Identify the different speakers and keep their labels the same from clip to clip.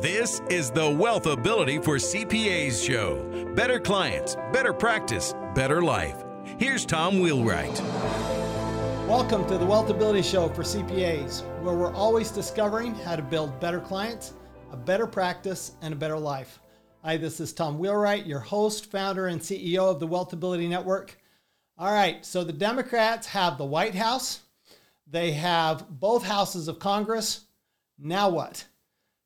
Speaker 1: This is the Wealth Ability for CPAs show. Better clients, better practice, better life. Here's Tom Wheelwright.
Speaker 2: Welcome to the Wealth Ability Show for CPAs, where we're always discovering how to build better clients, a better practice, and a better life. Hi, this is Tom Wheelwright, your host, founder, and CEO of the Wealth Ability Network. All right, so the Democrats have the White House, they have both houses of Congress. Now what?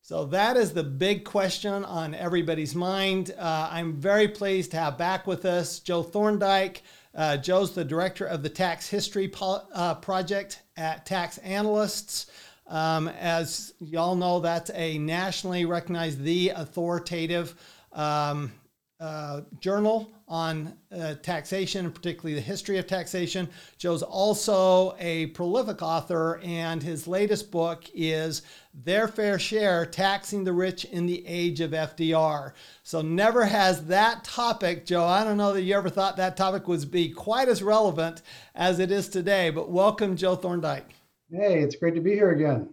Speaker 2: So that is the big question on everybody's mind. Uh, I'm very pleased to have back with us Joe Thorndike. Uh, Joe's the director of the Tax History po- uh, Project at Tax Analysts. Um, as y'all know, that's a nationally recognized, the authoritative um, uh, journal on uh, taxation, particularly the history of taxation. Joe's also a prolific author, and his latest book is Their Fair Share Taxing the Rich in the Age of FDR. So, never has that topic, Joe, I don't know that you ever thought that topic would be quite as relevant as it is today, but welcome, Joe Thorndike.
Speaker 3: Hey, it's great to be here again.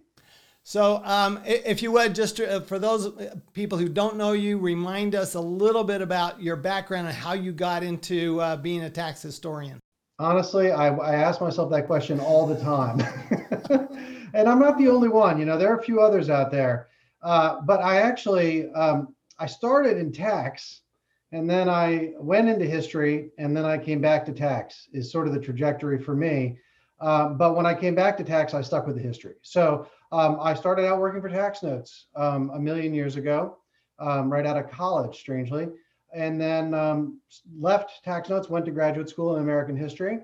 Speaker 2: So, um, if you would, just to, uh, for those people who don't know you, remind us a little bit about your background and how you got into uh, being a tax historian.
Speaker 3: Honestly, I, I ask myself that question all the time. and I'm not the only one. You know, there are a few others out there. Uh, but I actually, um, I started in tax and then I went into history and then I came back to tax is sort of the trajectory for me. Uh, but when I came back to tax, I stuck with the history. So um, I started out working for Tax Notes um, a million years ago, um, right out of college, strangely, and then um, left Tax Notes, went to graduate school in American history,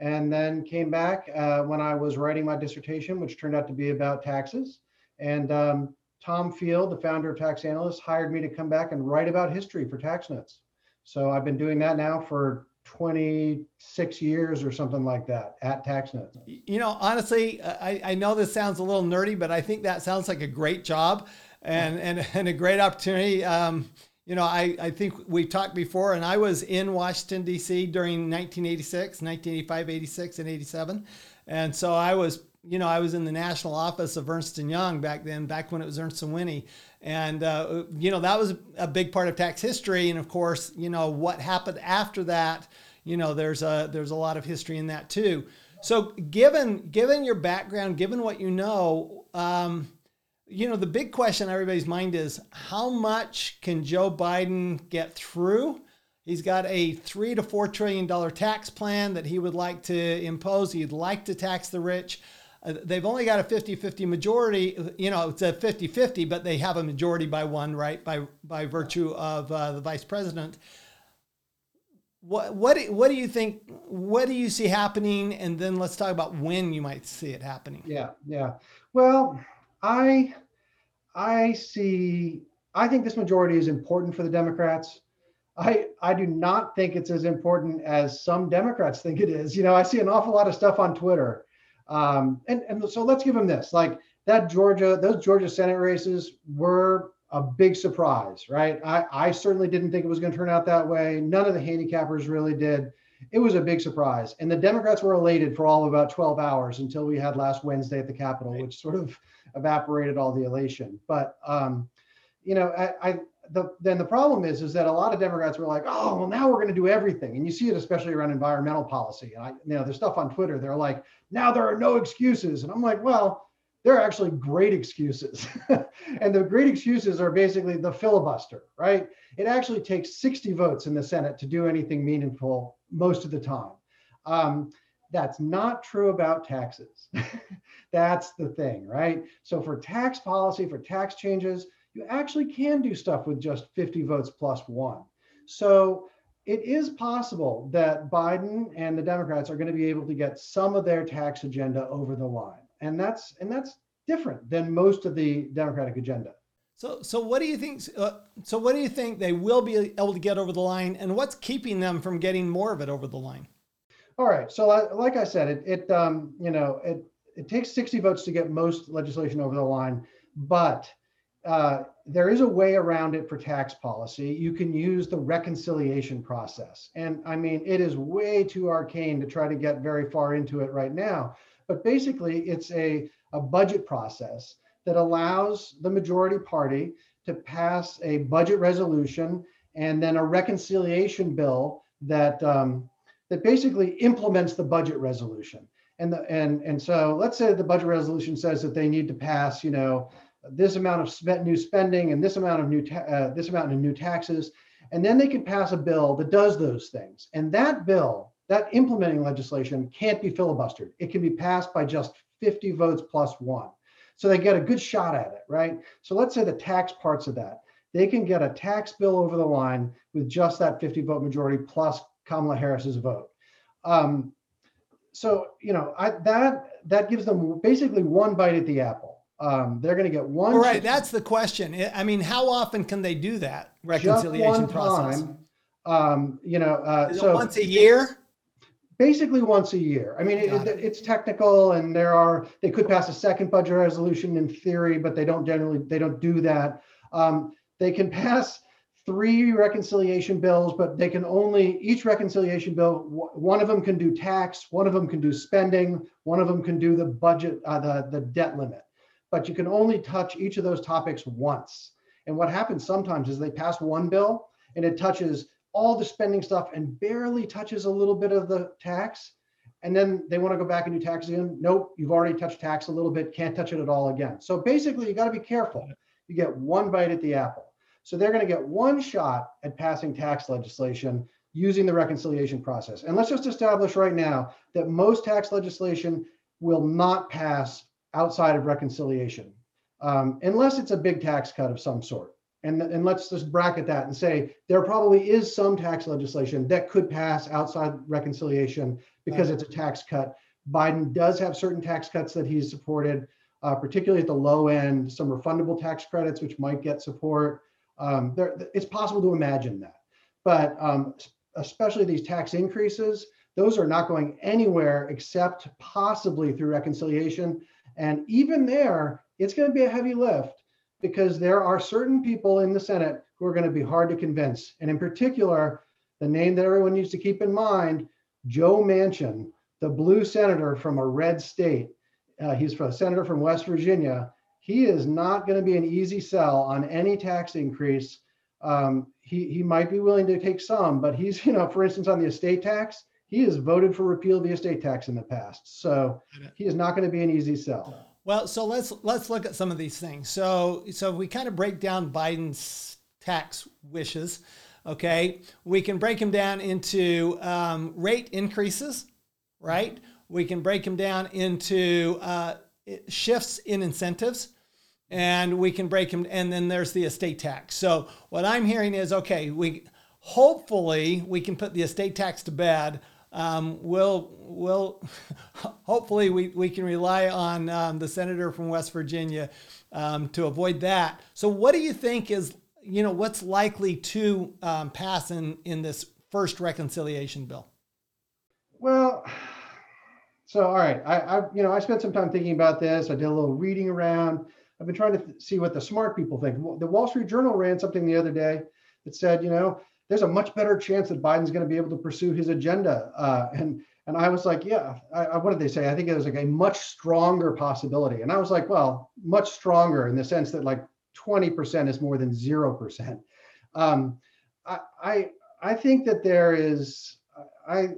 Speaker 3: and then came back uh, when I was writing my dissertation, which turned out to be about taxes. And um, Tom Field, the founder of Tax Analysts, hired me to come back and write about history for Tax Notes. So I've been doing that now for 26 years or something like that at TaxNet.
Speaker 2: You know, honestly, I, I know this sounds a little nerdy, but I think that sounds like a great job and, and, and a great opportunity. Um, you know, I, I think we talked before, and I was in Washington, D.C. during 1986, 1985, 86, and 87. And so I was, you know, I was in the national office of Ernst & Young back then, back when it was Ernst & Whinney. And, uh, you know, that was a big part of tax history. And of course, you know, what happened after that, you know, there's a, there's a lot of history in that too. So given, given your background, given what you know, um, you know, the big question on everybody's mind is how much can Joe Biden get through? He's got a three to four trillion dollar tax plan that he would like to impose. He'd like to tax the rich. Uh, they've only got a 50-50 majority. You know, it's a 50-50, but they have a majority by one, right? By by virtue of uh, the vice president. What what what do you think? What do you see happening? And then let's talk about when you might see it happening.
Speaker 3: Yeah, yeah. Well, I I see. I think this majority is important for the Democrats. I I do not think it's as important as some Democrats think it is. You know, I see an awful lot of stuff on Twitter um, and, and so let's give them this like that Georgia, those Georgia Senate races were a big surprise, right? I, I certainly didn't think it was going to turn out that way. None of the handicappers really did. It was a big surprise. And the Democrats were elated for all of about 12 hours until we had last Wednesday at the Capitol, which sort of evaporated all the elation. But, um, you know, I, I the, then the problem is is that a lot of Democrats were like, oh, well, now we're going to do everything, and you see it especially around environmental policy. And I, you know, there's stuff on Twitter. They're like, now there are no excuses, and I'm like, well, there are actually great excuses, and the great excuses are basically the filibuster, right? It actually takes 60 votes in the Senate to do anything meaningful most of the time. Um, that's not true about taxes. that's the thing, right? So for tax policy, for tax changes you actually can do stuff with just 50 votes plus one. So it is possible that Biden and the Democrats are going to be able to get some of their tax agenda over the line. And that's and that's different than most of the Democratic agenda.
Speaker 2: So, so what do you think? Uh, so, what do you think they will be able to get over the line, and what's keeping them from getting more of it over the line?
Speaker 3: All right. So, like I said, it, it um, you know, it it takes 60 votes to get most legislation over the line, but uh, there is a way around it for tax policy. You can use the reconciliation process. And I mean, it is way too arcane to try to get very far into it right now. But basically, it's a, a budget process that allows the majority party to pass a budget resolution and then a reconciliation bill that um, that basically implements the budget resolution. And the, and and so let's say the budget resolution says that they need to pass, you know, this amount of new spending and this amount of new ta- uh, this amount of new taxes, and then they can pass a bill that does those things. And that bill, that implementing legislation, can't be filibustered. It can be passed by just 50 votes plus one. So they get a good shot at it, right? So let's say the tax parts of that, they can get a tax bill over the line with just that 50 vote majority plus Kamala Harris's vote. Um, so you know I, that that gives them basically one bite at the apple. Um, they're going to get one.
Speaker 2: All right, that's the question. I mean, how often can they do that reconciliation process?
Speaker 3: Time, um, you know, uh, so
Speaker 2: once a year.
Speaker 3: Basically, once a year. I mean, it, it. it's technical, and there are they could pass a second budget resolution in theory, but they don't generally they don't do that. Um, they can pass three reconciliation bills, but they can only, each reconciliation bill, one of them can do tax, one of them can do spending, one of them can do the budget, uh, the, the debt limit. But you can only touch each of those topics once. And what happens sometimes is they pass one bill and it touches all the spending stuff and barely touches a little bit of the tax. And then they want to go back and do tax again. Nope, you've already touched tax a little bit, can't touch it at all again. So basically, you got to be careful. You get one bite at the apple. So they're going to get one shot at passing tax legislation using the reconciliation process. And let's just establish right now that most tax legislation will not pass outside of reconciliation, um, unless it's a big tax cut of some sort. And, and let's just bracket that and say there probably is some tax legislation that could pass outside reconciliation because it's a tax cut. Biden does have certain tax cuts that he's supported, uh, particularly at the low end, some refundable tax credits, which might get support. Um, there, it's possible to imagine that, but um, especially these tax increases, those are not going anywhere except possibly through reconciliation. And even there, it's going to be a heavy lift because there are certain people in the Senate who are going to be hard to convince. And in particular, the name that everyone needs to keep in mind Joe Manchin, the blue senator from a red state. Uh, he's a senator from West Virginia he is not going to be an easy sell on any tax increase. Um, he, he might be willing to take some, but he's, you know, for instance, on the estate tax, he has voted for repeal of the estate tax in the past. So he is not going to be an easy sell.
Speaker 2: Well, so let's let's look at some of these things. So so we kind of break down Biden's tax wishes. Okay, we can break them down into um, rate increases, right? We can break them down into uh, shifts in incentives and we can break them and then there's the estate tax so what i'm hearing is okay we hopefully we can put the estate tax to bed um, we'll we'll hopefully we, we can rely on um, the senator from west virginia um, to avoid that so what do you think is you know what's likely to um, pass in in this first reconciliation bill
Speaker 3: well so, all right, I, I, you know, I spent some time thinking about this. I did a little reading around. I've been trying to see what the smart people think. The Wall Street Journal ran something the other day that said, you know, there's a much better chance that Biden's going to be able to pursue his agenda. Uh, and and I was like, yeah, I, I, what did they say? I think it was like a much stronger possibility. And I was like, well, much stronger in the sense that like 20% is more than 0%. Um, I, I, I think that there is, I,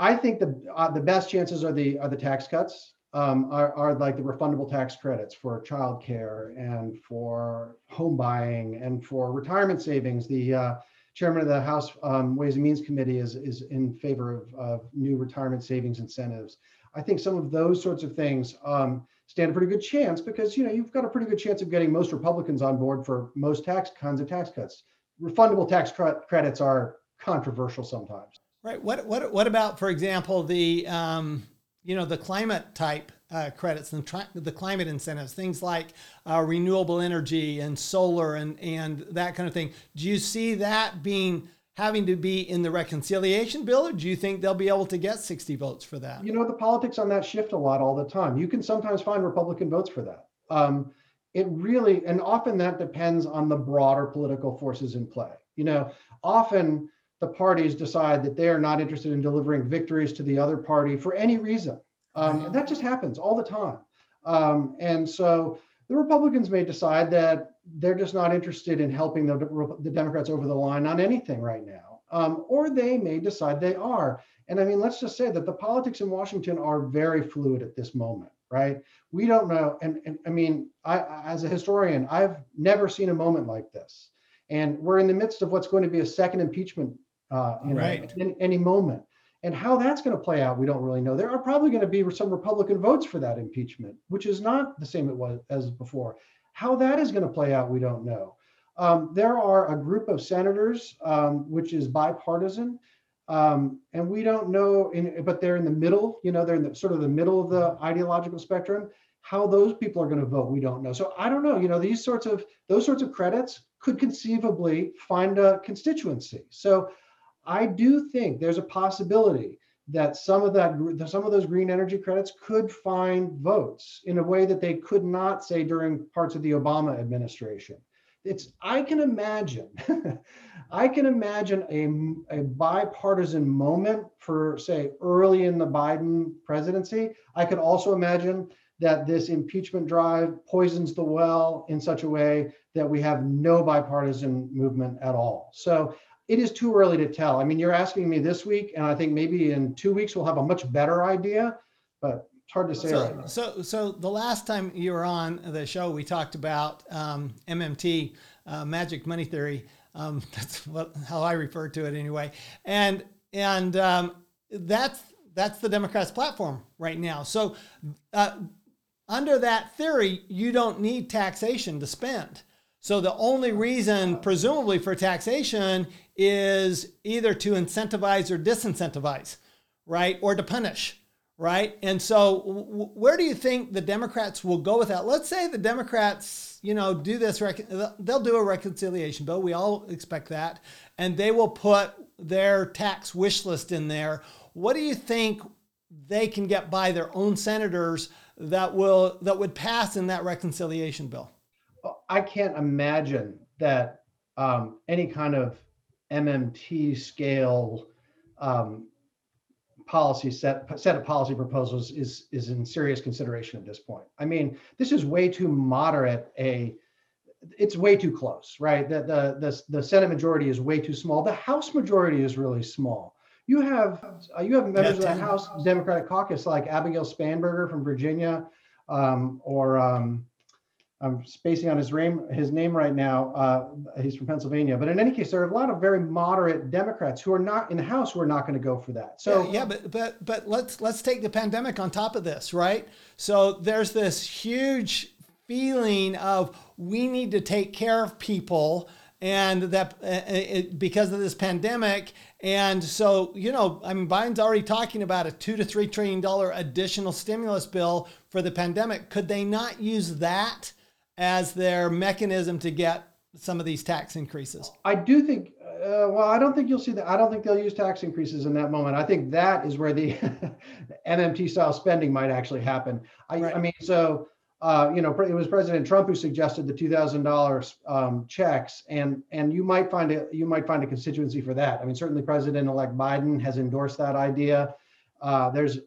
Speaker 3: I think the uh, the best chances are the are the tax cuts. Um, are, are like the refundable tax credits for childcare and for home buying and for retirement savings. The uh, chairman of the House um, Ways and Means Committee is is in favor of, of new retirement savings incentives. I think some of those sorts of things um, stand a pretty good chance because you know you've got a pretty good chance of getting most Republicans on board for most tax kinds of tax cuts. Refundable tax cr- credits are controversial sometimes.
Speaker 2: Right. What what what about, for example, the um, you know the climate type uh, credits and tri- the climate incentives, things like uh, renewable energy and solar and and that kind of thing. Do you see that being having to be in the reconciliation bill, or do you think they'll be able to get 60 votes for that?
Speaker 3: You know, the politics on that shift a lot all the time. You can sometimes find Republican votes for that. Um, it really, and often that depends on the broader political forces in play. You know, often the parties decide that they are not interested in delivering victories to the other party for any reason. Um, and that just happens all the time. Um, and so the Republicans may decide that they're just not interested in helping the, the Democrats over the line on anything right now. Um, or they may decide they are. And I mean, let's just say that the politics in Washington are very fluid at this moment, right? We don't know. And, and I mean, I, as a historian, I've never seen a moment like this. And we're in the midst of what's going to be a second impeachment uh, you know, right. in any moment. And how that's going to play out, we don't really know. There are probably going to be some Republican votes for that impeachment, which is not the same it was as before. How that is going to play out, we don't know. Um, there are a group of senators, um, which is bipartisan, um, and we don't know, in, but they're in the middle, you know, they're in the sort of the middle of the ideological spectrum. How those people are going to vote, we don't know. So I don't know, you know, these sorts of, those sorts of credits could conceivably find a constituency. So I do think there's a possibility that some of that, some of those green energy credits could find votes in a way that they could not say during parts of the Obama administration. It's i can imagine i can imagine a, a bipartisan moment for say early in the biden presidency. I could also imagine that this impeachment drive poisons the well in such a way that we have no bipartisan movement at all. So it is too early to tell i mean you're asking me this week and i think maybe in two weeks we'll have a much better idea but it's hard to say
Speaker 2: so,
Speaker 3: right
Speaker 2: So, so the last time you were on the show, we talked about um, MMT, uh, Magic Money Theory. Um, that's what, how I refer to it anyway. And and um, that's that's the Democrats' platform right now. So, uh, under that theory, you don't need taxation to spend. So the only reason, presumably, for taxation is either to incentivize or disincentivize, right, or to punish right? And so, w- where do you think the Democrats will go with that? Let's say the Democrats, you know, do this, rec- they'll do a reconciliation bill. We all expect that. And they will put their tax wish list in there. What do you think they can get by their own senators that will that would pass in that reconciliation bill?
Speaker 3: I can't imagine that um, any kind of MMT scale um, policy set set of policy proposals is is in serious consideration at this point. I mean, this is way too moderate a it's way too close, right? The, the the the Senate majority is way too small. The House majority is really small. You have uh, you have members yeah, of the House Democratic Caucus like Abigail Spanberger from Virginia, um, or um, I'm spacing on his name his name right now. Uh, he's from Pennsylvania, but in any case, there are a lot of very moderate Democrats who are not in the House who are not going to go for that. So
Speaker 2: yeah, yeah, but but but let's let's take the pandemic on top of this, right? So there's this huge feeling of we need to take care of people and that uh, uh it, because of this pandemic and so you know i mean biden's already talking about a two to three trillion dollar additional stimulus bill for the pandemic could they not use that as their mechanism to get some of these tax increases?
Speaker 3: I do think. Uh, well, I don't think you'll see that. I don't think they'll use tax increases in that moment. I think that is where the MMT style spending might actually happen. I, right. I mean, so uh, you know, it was President Trump who suggested the two thousand um, dollars checks, and and you might find a you might find a constituency for that. I mean, certainly President-elect Biden has endorsed that idea. Uh, there's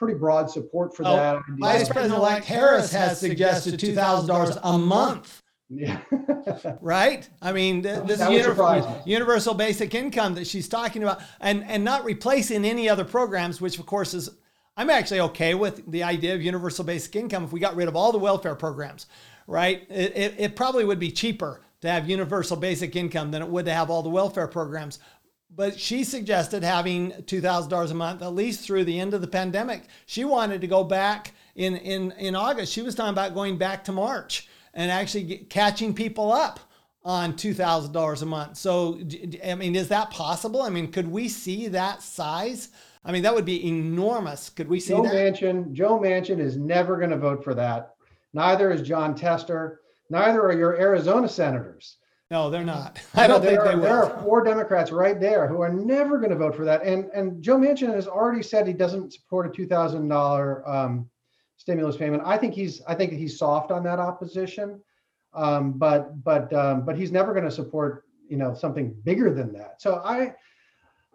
Speaker 3: pretty broad support for oh, that.
Speaker 2: Vice President-elect Harris has suggested two thousand dollars a month.
Speaker 3: Yeah.
Speaker 2: right? I mean, this universal, universal basic income that she's talking about, and, and not replacing any other programs, which of course is, I'm actually okay with the idea of universal basic income if we got rid of all the welfare programs, right? It, it, it probably would be cheaper to have universal basic income than it would to have all the welfare programs but she suggested having $2,000 a month at least through the end of the pandemic. She wanted to go back in, in, in August. She was talking about going back to March and actually get, catching people up on $2,000 a month. So, I mean, is that possible? I mean, could we see that size? I mean, that would be enormous. Could we see
Speaker 3: Joe
Speaker 2: that?
Speaker 3: Manchin, Joe Manchin is never going to vote for that. Neither is Jon Tester. Neither are your Arizona senators.
Speaker 2: No, they're not. I don't think
Speaker 3: are,
Speaker 2: they will.
Speaker 3: There are four Democrats right there who are never going to vote for that. And and Joe Manchin has already said he doesn't support a two thousand dollar um, stimulus payment. I think he's I think he's soft on that opposition, um, but but um, but he's never going to support you know something bigger than that. So I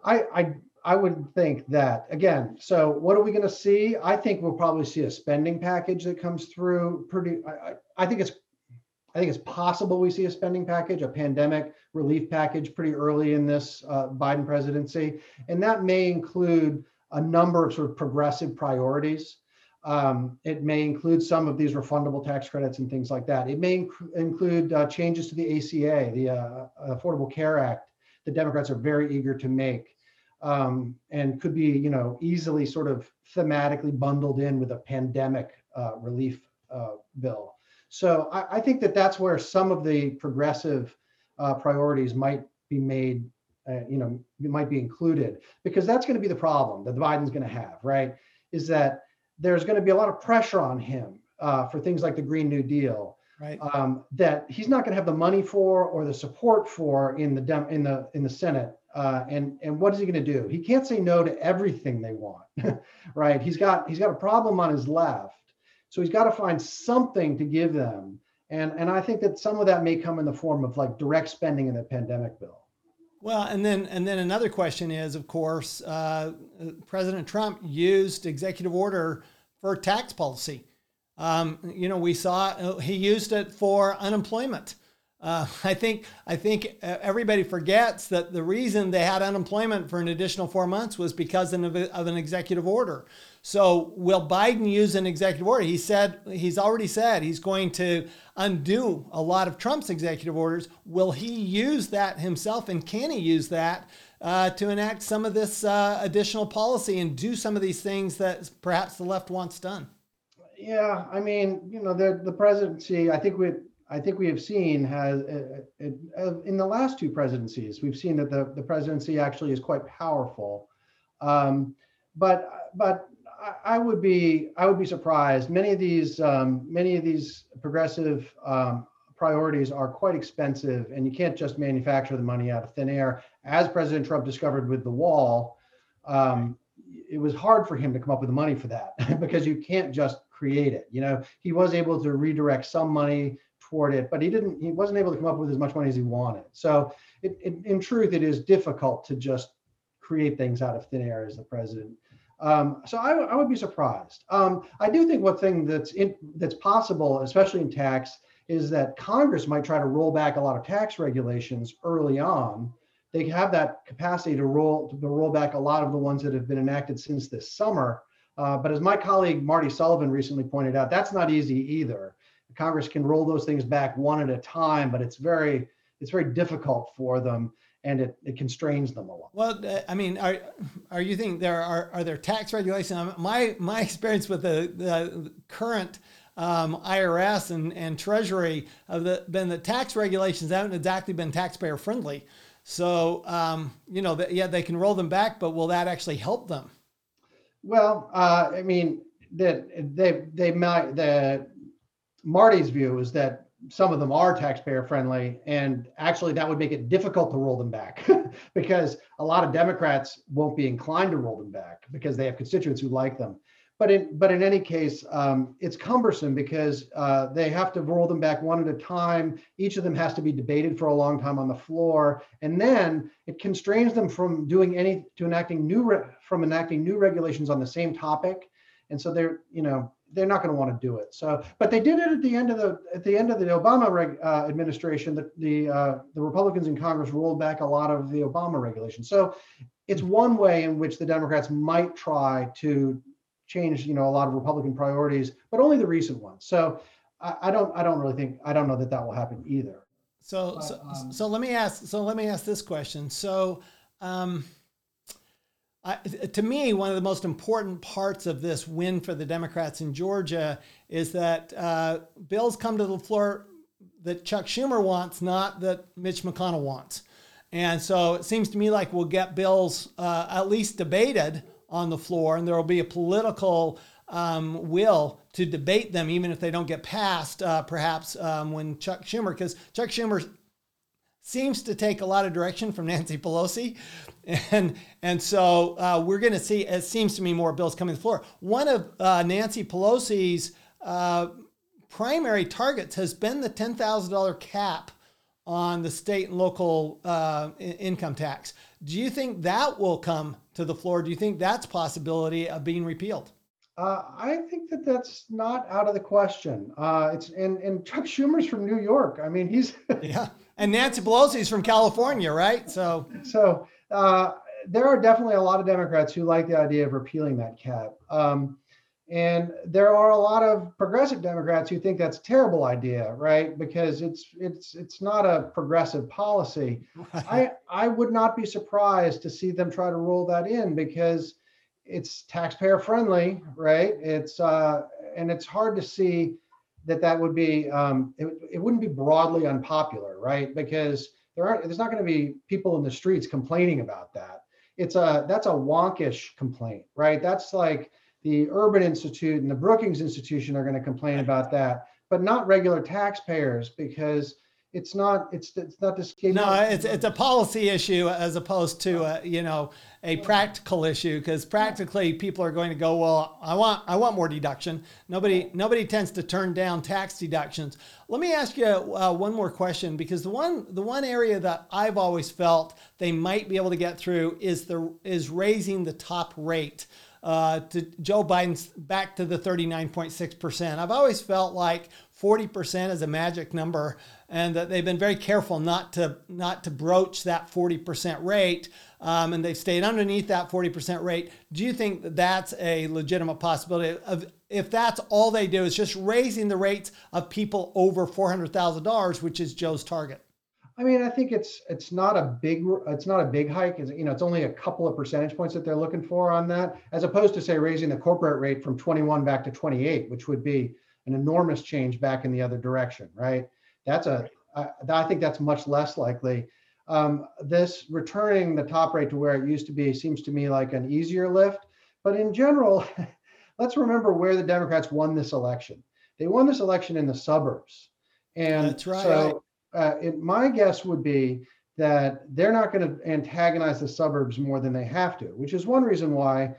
Speaker 3: I I. I would think that again. So, what are we going to see? I think we'll probably see a spending package that comes through. Pretty. I, I think it's I think it's possible we see a spending package, a pandemic relief package pretty early in this uh, Biden presidency. And that may include a number of sort of progressive priorities. Um, it may include some of these refundable tax credits and things like that. It may inc- include uh, changes to the ACA, the uh, Affordable Care Act, the Democrats are very eager to make. Um, and could be, you know, easily sort of thematically bundled in with a pandemic uh, relief uh, bill. So I, I, think that that's where some of the progressive uh, priorities might be made, uh, you know, might be included because that's going to be the problem that Biden's going to have, right? Is that there's going to be a lot of pressure on him uh, for things like the Green New Deal,
Speaker 2: right?
Speaker 3: Um, that he's not going to have the money for or the support for in the dem- in the in the Senate. Uh, and and what is he going to do? He can't say no to everything they want, right? He's got he's got a problem on his left so he's got to find something to give them. And, and I think that some of that may come in the form of like direct spending in the pandemic bill.
Speaker 2: Well, and then and then another question is, of course, uh, President Trump used executive order for tax policy. Um, you know, we saw uh, he used it for unemployment. Uh, I think I think everybody forgets that the reason they had unemployment for an additional four months was because of, of an executive order. So will Biden use an executive order? He said he's already said he's going to undo a lot of Trump's executive orders. Will he use that himself, and can he use that uh, to enact some of this uh, additional policy and do some of these things that perhaps the left wants done?
Speaker 3: Yeah, I mean, you know, the the presidency. I think we I think we have seen has uh, uh, in the last two presidencies, we've seen that the the presidency actually is quite powerful. Um, but but I would be I would be surprised. Many of these um, many of these progressive um, priorities are quite expensive, and you can't just manufacture the money out of thin air. As President Trump discovered with the wall, um, it was hard for him to come up with the money for that because you can't just create it. You know, he was able to redirect some money toward it, but he didn't. He wasn't able to come up with as much money as he wanted. So, it, it, in truth, it is difficult to just create things out of thin air as the president um, so I, would be surprised. Um, I do think one thing that's in, that's possible, especially in tax, is that Congress might try to roll back a lot of tax regulations early on. They have that capacity to roll to roll back a lot of the ones that have been enacted since this summer. Uh, but as my colleague Marty Sullivan recently pointed out, that's not easy either. Congress can roll those things back one at a time, but it's very it's very difficult for them and it, it constrains them a lot.
Speaker 2: Well, uh, I mean, are are you think there are are there tax regulations? My my experience with the, the current um, IRS and, and Treasury have the, been the tax regulations haven't exactly been taxpayer friendly. So um, you know, the, yeah, they can roll them back, but will that actually help them?
Speaker 3: Well, uh, I mean, that they they might the Marty's view is that some of them are taxpayer friendly and actually that would make it difficult to roll them back because a lot of democrats won't be inclined to roll them back because they have constituents who like them. But in but in any case um, it's cumbersome because uh, they have to roll them back one at a time. Each of them has to be debated for a long time on the floor. And then it constrains them from doing any to enacting new re- from enacting new regulations on the same topic and so they're you know they're not going to want to do it. So, but they did it at the end of the at the end of the Obama reg, uh, administration. The the uh, the Republicans in Congress rolled back a lot of the Obama regulations. So, it's one way in which the Democrats might try to change, you know, a lot of Republican priorities, but only the recent ones. So, I, I don't I don't really think I don't know that that will happen either.
Speaker 2: So but, so, um, so let me ask so let me ask this question. So. Um, to me, one of the most important parts of this win for the Democrats in Georgia is that uh, bills come to the floor that Chuck Schumer wants, not that Mitch McConnell wants. And so it seems to me like we'll get bills uh, at least debated on the floor, and there will be a political um, will to debate them, even if they don't get passed, uh, perhaps um, when Chuck Schumer, because Chuck Schumer seems to take a lot of direction from Nancy Pelosi. And, and so uh, we're going to see, it seems to me, more bills coming to the floor. One of uh, Nancy Pelosi's uh, primary targets has been the $10,000 cap on the state and local uh, income tax. Do you think that will come to the floor? Do you think that's possibility of being repealed?
Speaker 3: Uh, I think that that's not out of the question. Uh, it's and and Chuck Schumer's from New York. I mean, he's
Speaker 2: yeah, and Nancy Pelosi is from California, right? So
Speaker 3: so uh, there are definitely a lot of Democrats who like the idea of repealing that cap. Um, and there are a lot of progressive Democrats who think that's a terrible idea, right? Because it's it's it's not a progressive policy. I I would not be surprised to see them try to roll that in because it's taxpayer friendly, right? It's uh, and it's hard to see that that would be um, it, it wouldn't be broadly unpopular, right? Because there aren't there's not going to be people in the streets complaining about that. It's a that's a wonkish complaint, right? That's like the Urban Institute and the Brookings Institution are going to complain about that, but not regular taxpayers because it's not it's it's not this
Speaker 2: no it's it's a policy issue as opposed to a, you know a practical issue because practically people are going to go well i want i want more deduction. Nobody nobody tends to turn down tax deductions. Let me ask you uh, one more question because the one the one area that i've always felt they might be able to get through is the is raising the top rate uh, to Joe Biden's back to the 39.6%. I've always felt like 40% is a magic number and that they've been very careful not to not to broach that 40% rate um, and they've stayed underneath that 40% rate do you think that that's a legitimate possibility of if that's all they do is just raising the rates of people over $400000 which is joe's target
Speaker 3: I mean, I think it's it's not a big it's not a big hike. It's, you know, it's only a couple of percentage points that they're looking for on that, as opposed to say raising the corporate rate from 21 back to 28, which would be an enormous change back in the other direction, right? That's a I, I think that's much less likely. Um, this returning the top rate to where it used to be seems to me like an easier lift. But in general, let's remember where the Democrats won this election. They won this election in the suburbs, and
Speaker 2: that's right.
Speaker 3: So uh, it, my guess would be that they're not going to antagonize the suburbs more than they have to, which is one reason why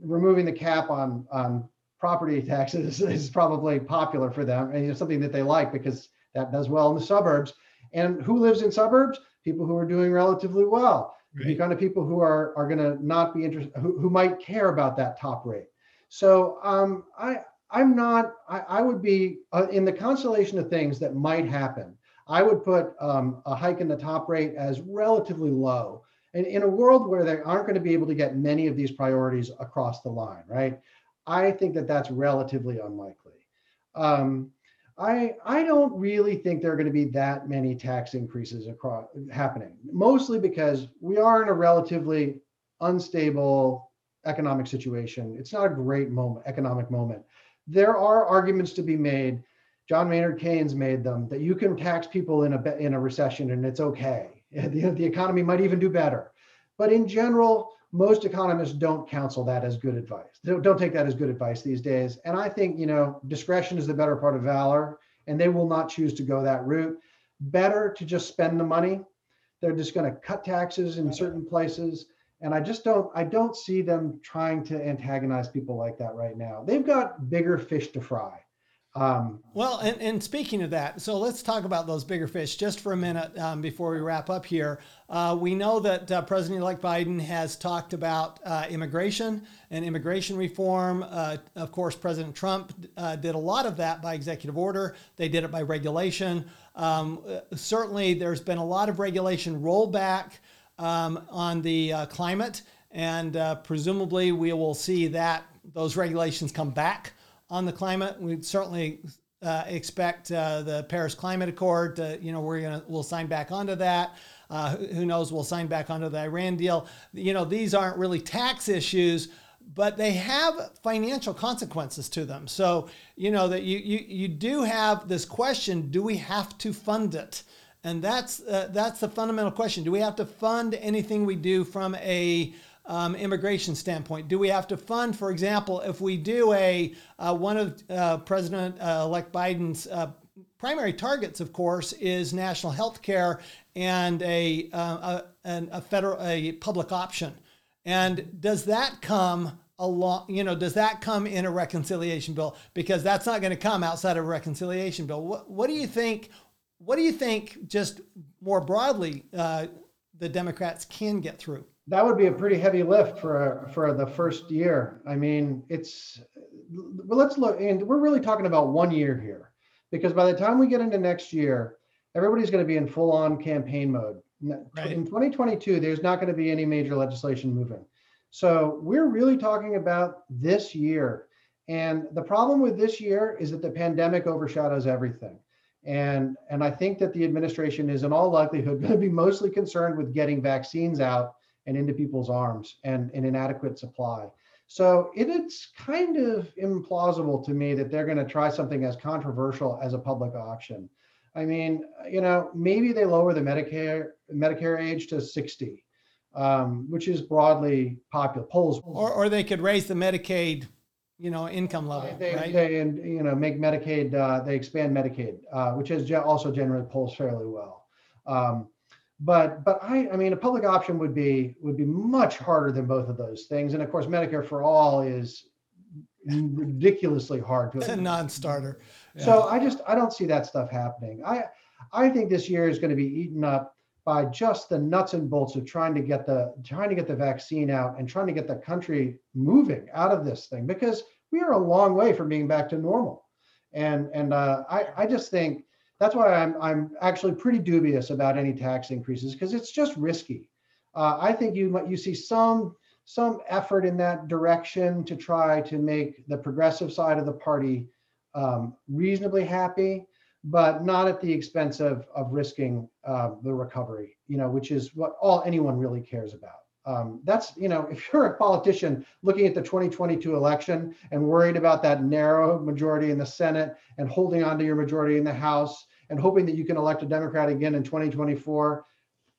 Speaker 3: removing the cap on on property taxes is probably popular for them and it's something that they like because that does well in the suburbs. And who lives in suburbs? People who are doing relatively well. Right. The kind of people who are are going to not be interested, who, who might care about that top rate. So um, I I'm not. I, I would be uh, in the constellation of things that might happen. I would put um, a hike in the top rate as relatively low. And in a world where they aren't going to be able to get many of these priorities across the line, right? I think that that's relatively unlikely. Um, I I don't really think there are going to be that many tax increases across happening. Mostly because we are in a relatively unstable economic situation. It's not a great moment, economic moment. There are arguments to be made John Maynard Keynes made them that you can tax people in a in a recession and it's okay. The, the economy might even do better. But in general, most economists don't counsel that as good advice. Don't, don't take that as good advice these days. And I think, you know, discretion is the better part of valor, and they will not choose to go that route. Better to just spend the money. They're just going to cut taxes in certain places. And I just don't, I don't see them trying to antagonize people like that right now. They've got bigger fish to fry.
Speaker 2: Um, well, and, and speaking of that, so let's talk about those bigger fish just for a minute um, before we wrap up here. Uh, we know that uh, President elect Biden has talked about uh, immigration and immigration reform. Uh, of course, President Trump uh, did a lot of that by executive order, they did it by regulation. Um, uh, certainly, there's been a lot of regulation rollback um, on the climate, and presumably, we will see that those regulations come back on the climate. We'd certainly uh, expect uh, the Paris Climate Accord. To, you know, we're gonna we'll sign back onto that. Uh, who knows? We'll sign back onto the Iran deal. You know, these aren't really tax issues, but they have financial consequences to them. So you know that you you you do have this question: Do we have to fund it? And that's uh, that's the fundamental question. Do we have to fund anything we do from a um, immigration standpoint? Do we have to fund, for example, if we do a uh, one of uh, President-elect uh, Biden's uh, primary targets, of course, is national health care and a, uh, a, a federal a public option. And does that come along? You know, does that come in a reconciliation bill? Because that's not going to come outside of a reconciliation bill. What, what do you think? What do you think? Just more broadly, uh, the Democrats can get through.
Speaker 3: That would be a pretty heavy lift for for the first year. I mean, it's well, let's look, and we're really talking about one year here, because by the time we get into next year, everybody's going to be in full on campaign mode. Right. In 2022, there's not going to be any major legislation moving. So we're really talking about this year. And the problem with this year is that the pandemic overshadows everything. And, and I think that the administration is in all likelihood going to be mostly concerned with getting vaccines out and into people's arms and an inadequate supply. So it is kind of implausible to me that they're going to try something as controversial as a public option. I mean, you know, maybe they lower the Medicare Medicare age to 60, um, which is broadly popular. Polls,
Speaker 2: or, or they could raise the Medicaid, you know, income level,
Speaker 3: they,
Speaker 2: right?
Speaker 3: They, and you know, make Medicaid. Uh, they expand Medicaid, uh, which has also generally polls fairly well. Um, but but I I mean a public option would be would be much harder than both of those things. And of course, Medicare for all is ridiculously hard to.
Speaker 2: It's a non-starter.
Speaker 3: Yeah. So I just I don't see that stuff happening. I I think this year is going to be eaten up by just the nuts and bolts of trying to get the trying to get the vaccine out and trying to get the country moving out of this thing because we are a long way from being back to normal. And and uh, I I just think that's why I'm I'm actually pretty dubious about any tax increases because it's just risky. Uh, I think you you see some some effort in that direction to try to make the progressive side of the party um, reasonably happy, but not at the expense of of risking uh, the recovery. You know, which is what all anyone really cares about. Um, that's you know, if you're a politician looking at the 2022 election and worried about that narrow majority in the Senate and holding on to your majority in the House and hoping that you can elect a Democrat again in 2024,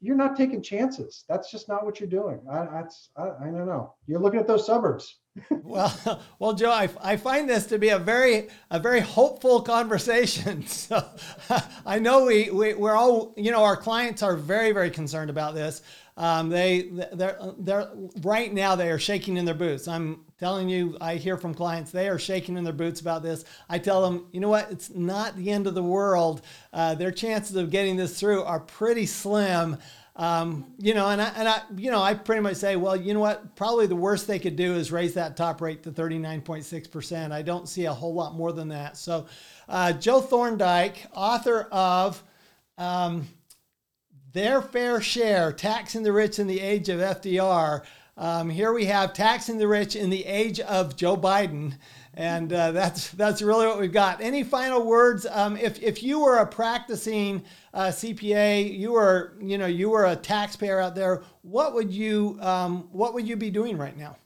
Speaker 3: you're not taking chances. That's just not what you're doing. I, that's I, I don't know. You're looking at those suburbs.
Speaker 2: Well, well, Joe, I, I find this to be a very a very hopeful conversation. So I know we, we we're all you know our clients are very very concerned about this. Um, they they're they're right now they are shaking in their boots. I'm telling you, I hear from clients they are shaking in their boots about this. I tell them, you know what? It's not the end of the world. Uh, their chances of getting this through are pretty slim. Um, you know, and I, and I, you know, I pretty much say, well, you know what? Probably the worst they could do is raise that top rate to 39.6%. I don't see a whole lot more than that. So, uh, Joe Thorndike, author of um, Their Fair Share Taxing the Rich in the Age of FDR. Um, here we have Taxing the Rich in the Age of Joe Biden. And uh, that's that's really what we've got. Any final words? Um, if, if you were a practicing uh, CPA, you were you know you were a taxpayer out there. What would you um, what would you be doing right now?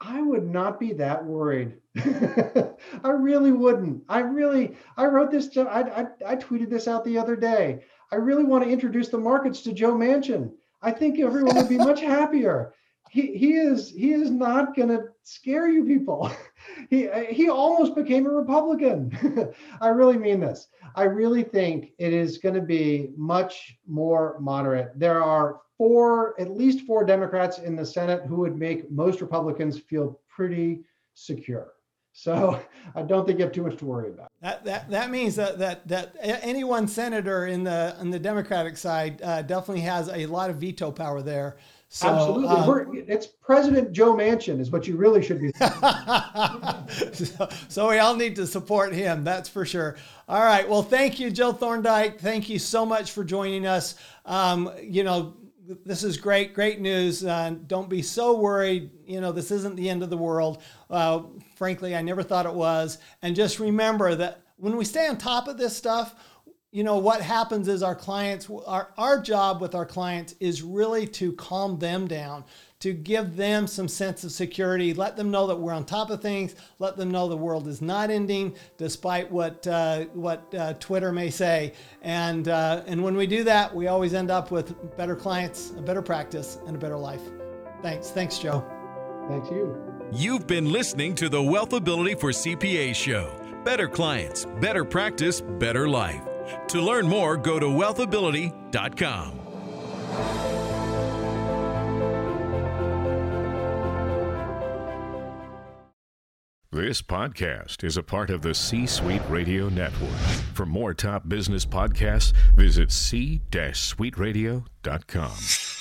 Speaker 3: I would not be that worried. I really wouldn't. I really I wrote this. I, I I tweeted this out the other day. I really want to introduce the markets to Joe Manchin. I think everyone would be much happier he, is he is not going to scare you people. he he almost became a Republican. I really mean this. I really think it is going to be much more moderate. There are four, at least four Democrats in the Senate who would make most Republicans feel pretty secure. So I don't think you have too much to worry about.
Speaker 2: That that, that means that, that that any one senator in the in the Democratic side uh, definitely has a lot of veto power there.
Speaker 3: So, Absolutely. Um, it's President Joe Manchin is what you really should be.
Speaker 2: so, so, we all need to support him. That's for sure. All right. Well, thank you, Joe Thorndike. Thank you so much for joining us. Um, you know, this is great, great news. Uh, don't be so worried. You know, this isn't the end of the world. Uh, frankly, I never thought it was. And just remember that when we stay on top of this stuff, you know what happens is our clients our, our job with our clients is really to calm them down to give them some sense of security let them know that we're on top of things let them know the world is not ending despite what uh, what uh, twitter may say. And uh, and when we do that we always end up with better clients a better practice and a better life. Thanks. Thanks joe.
Speaker 3: Thanks you.
Speaker 1: You've been listening to the wealthability for cpa show. Better clients better practice better life to learn more, go to wealthability.com.
Speaker 4: This podcast is a part of the C Suite Radio Network. For more top business podcasts, visit c-suiteradio.com.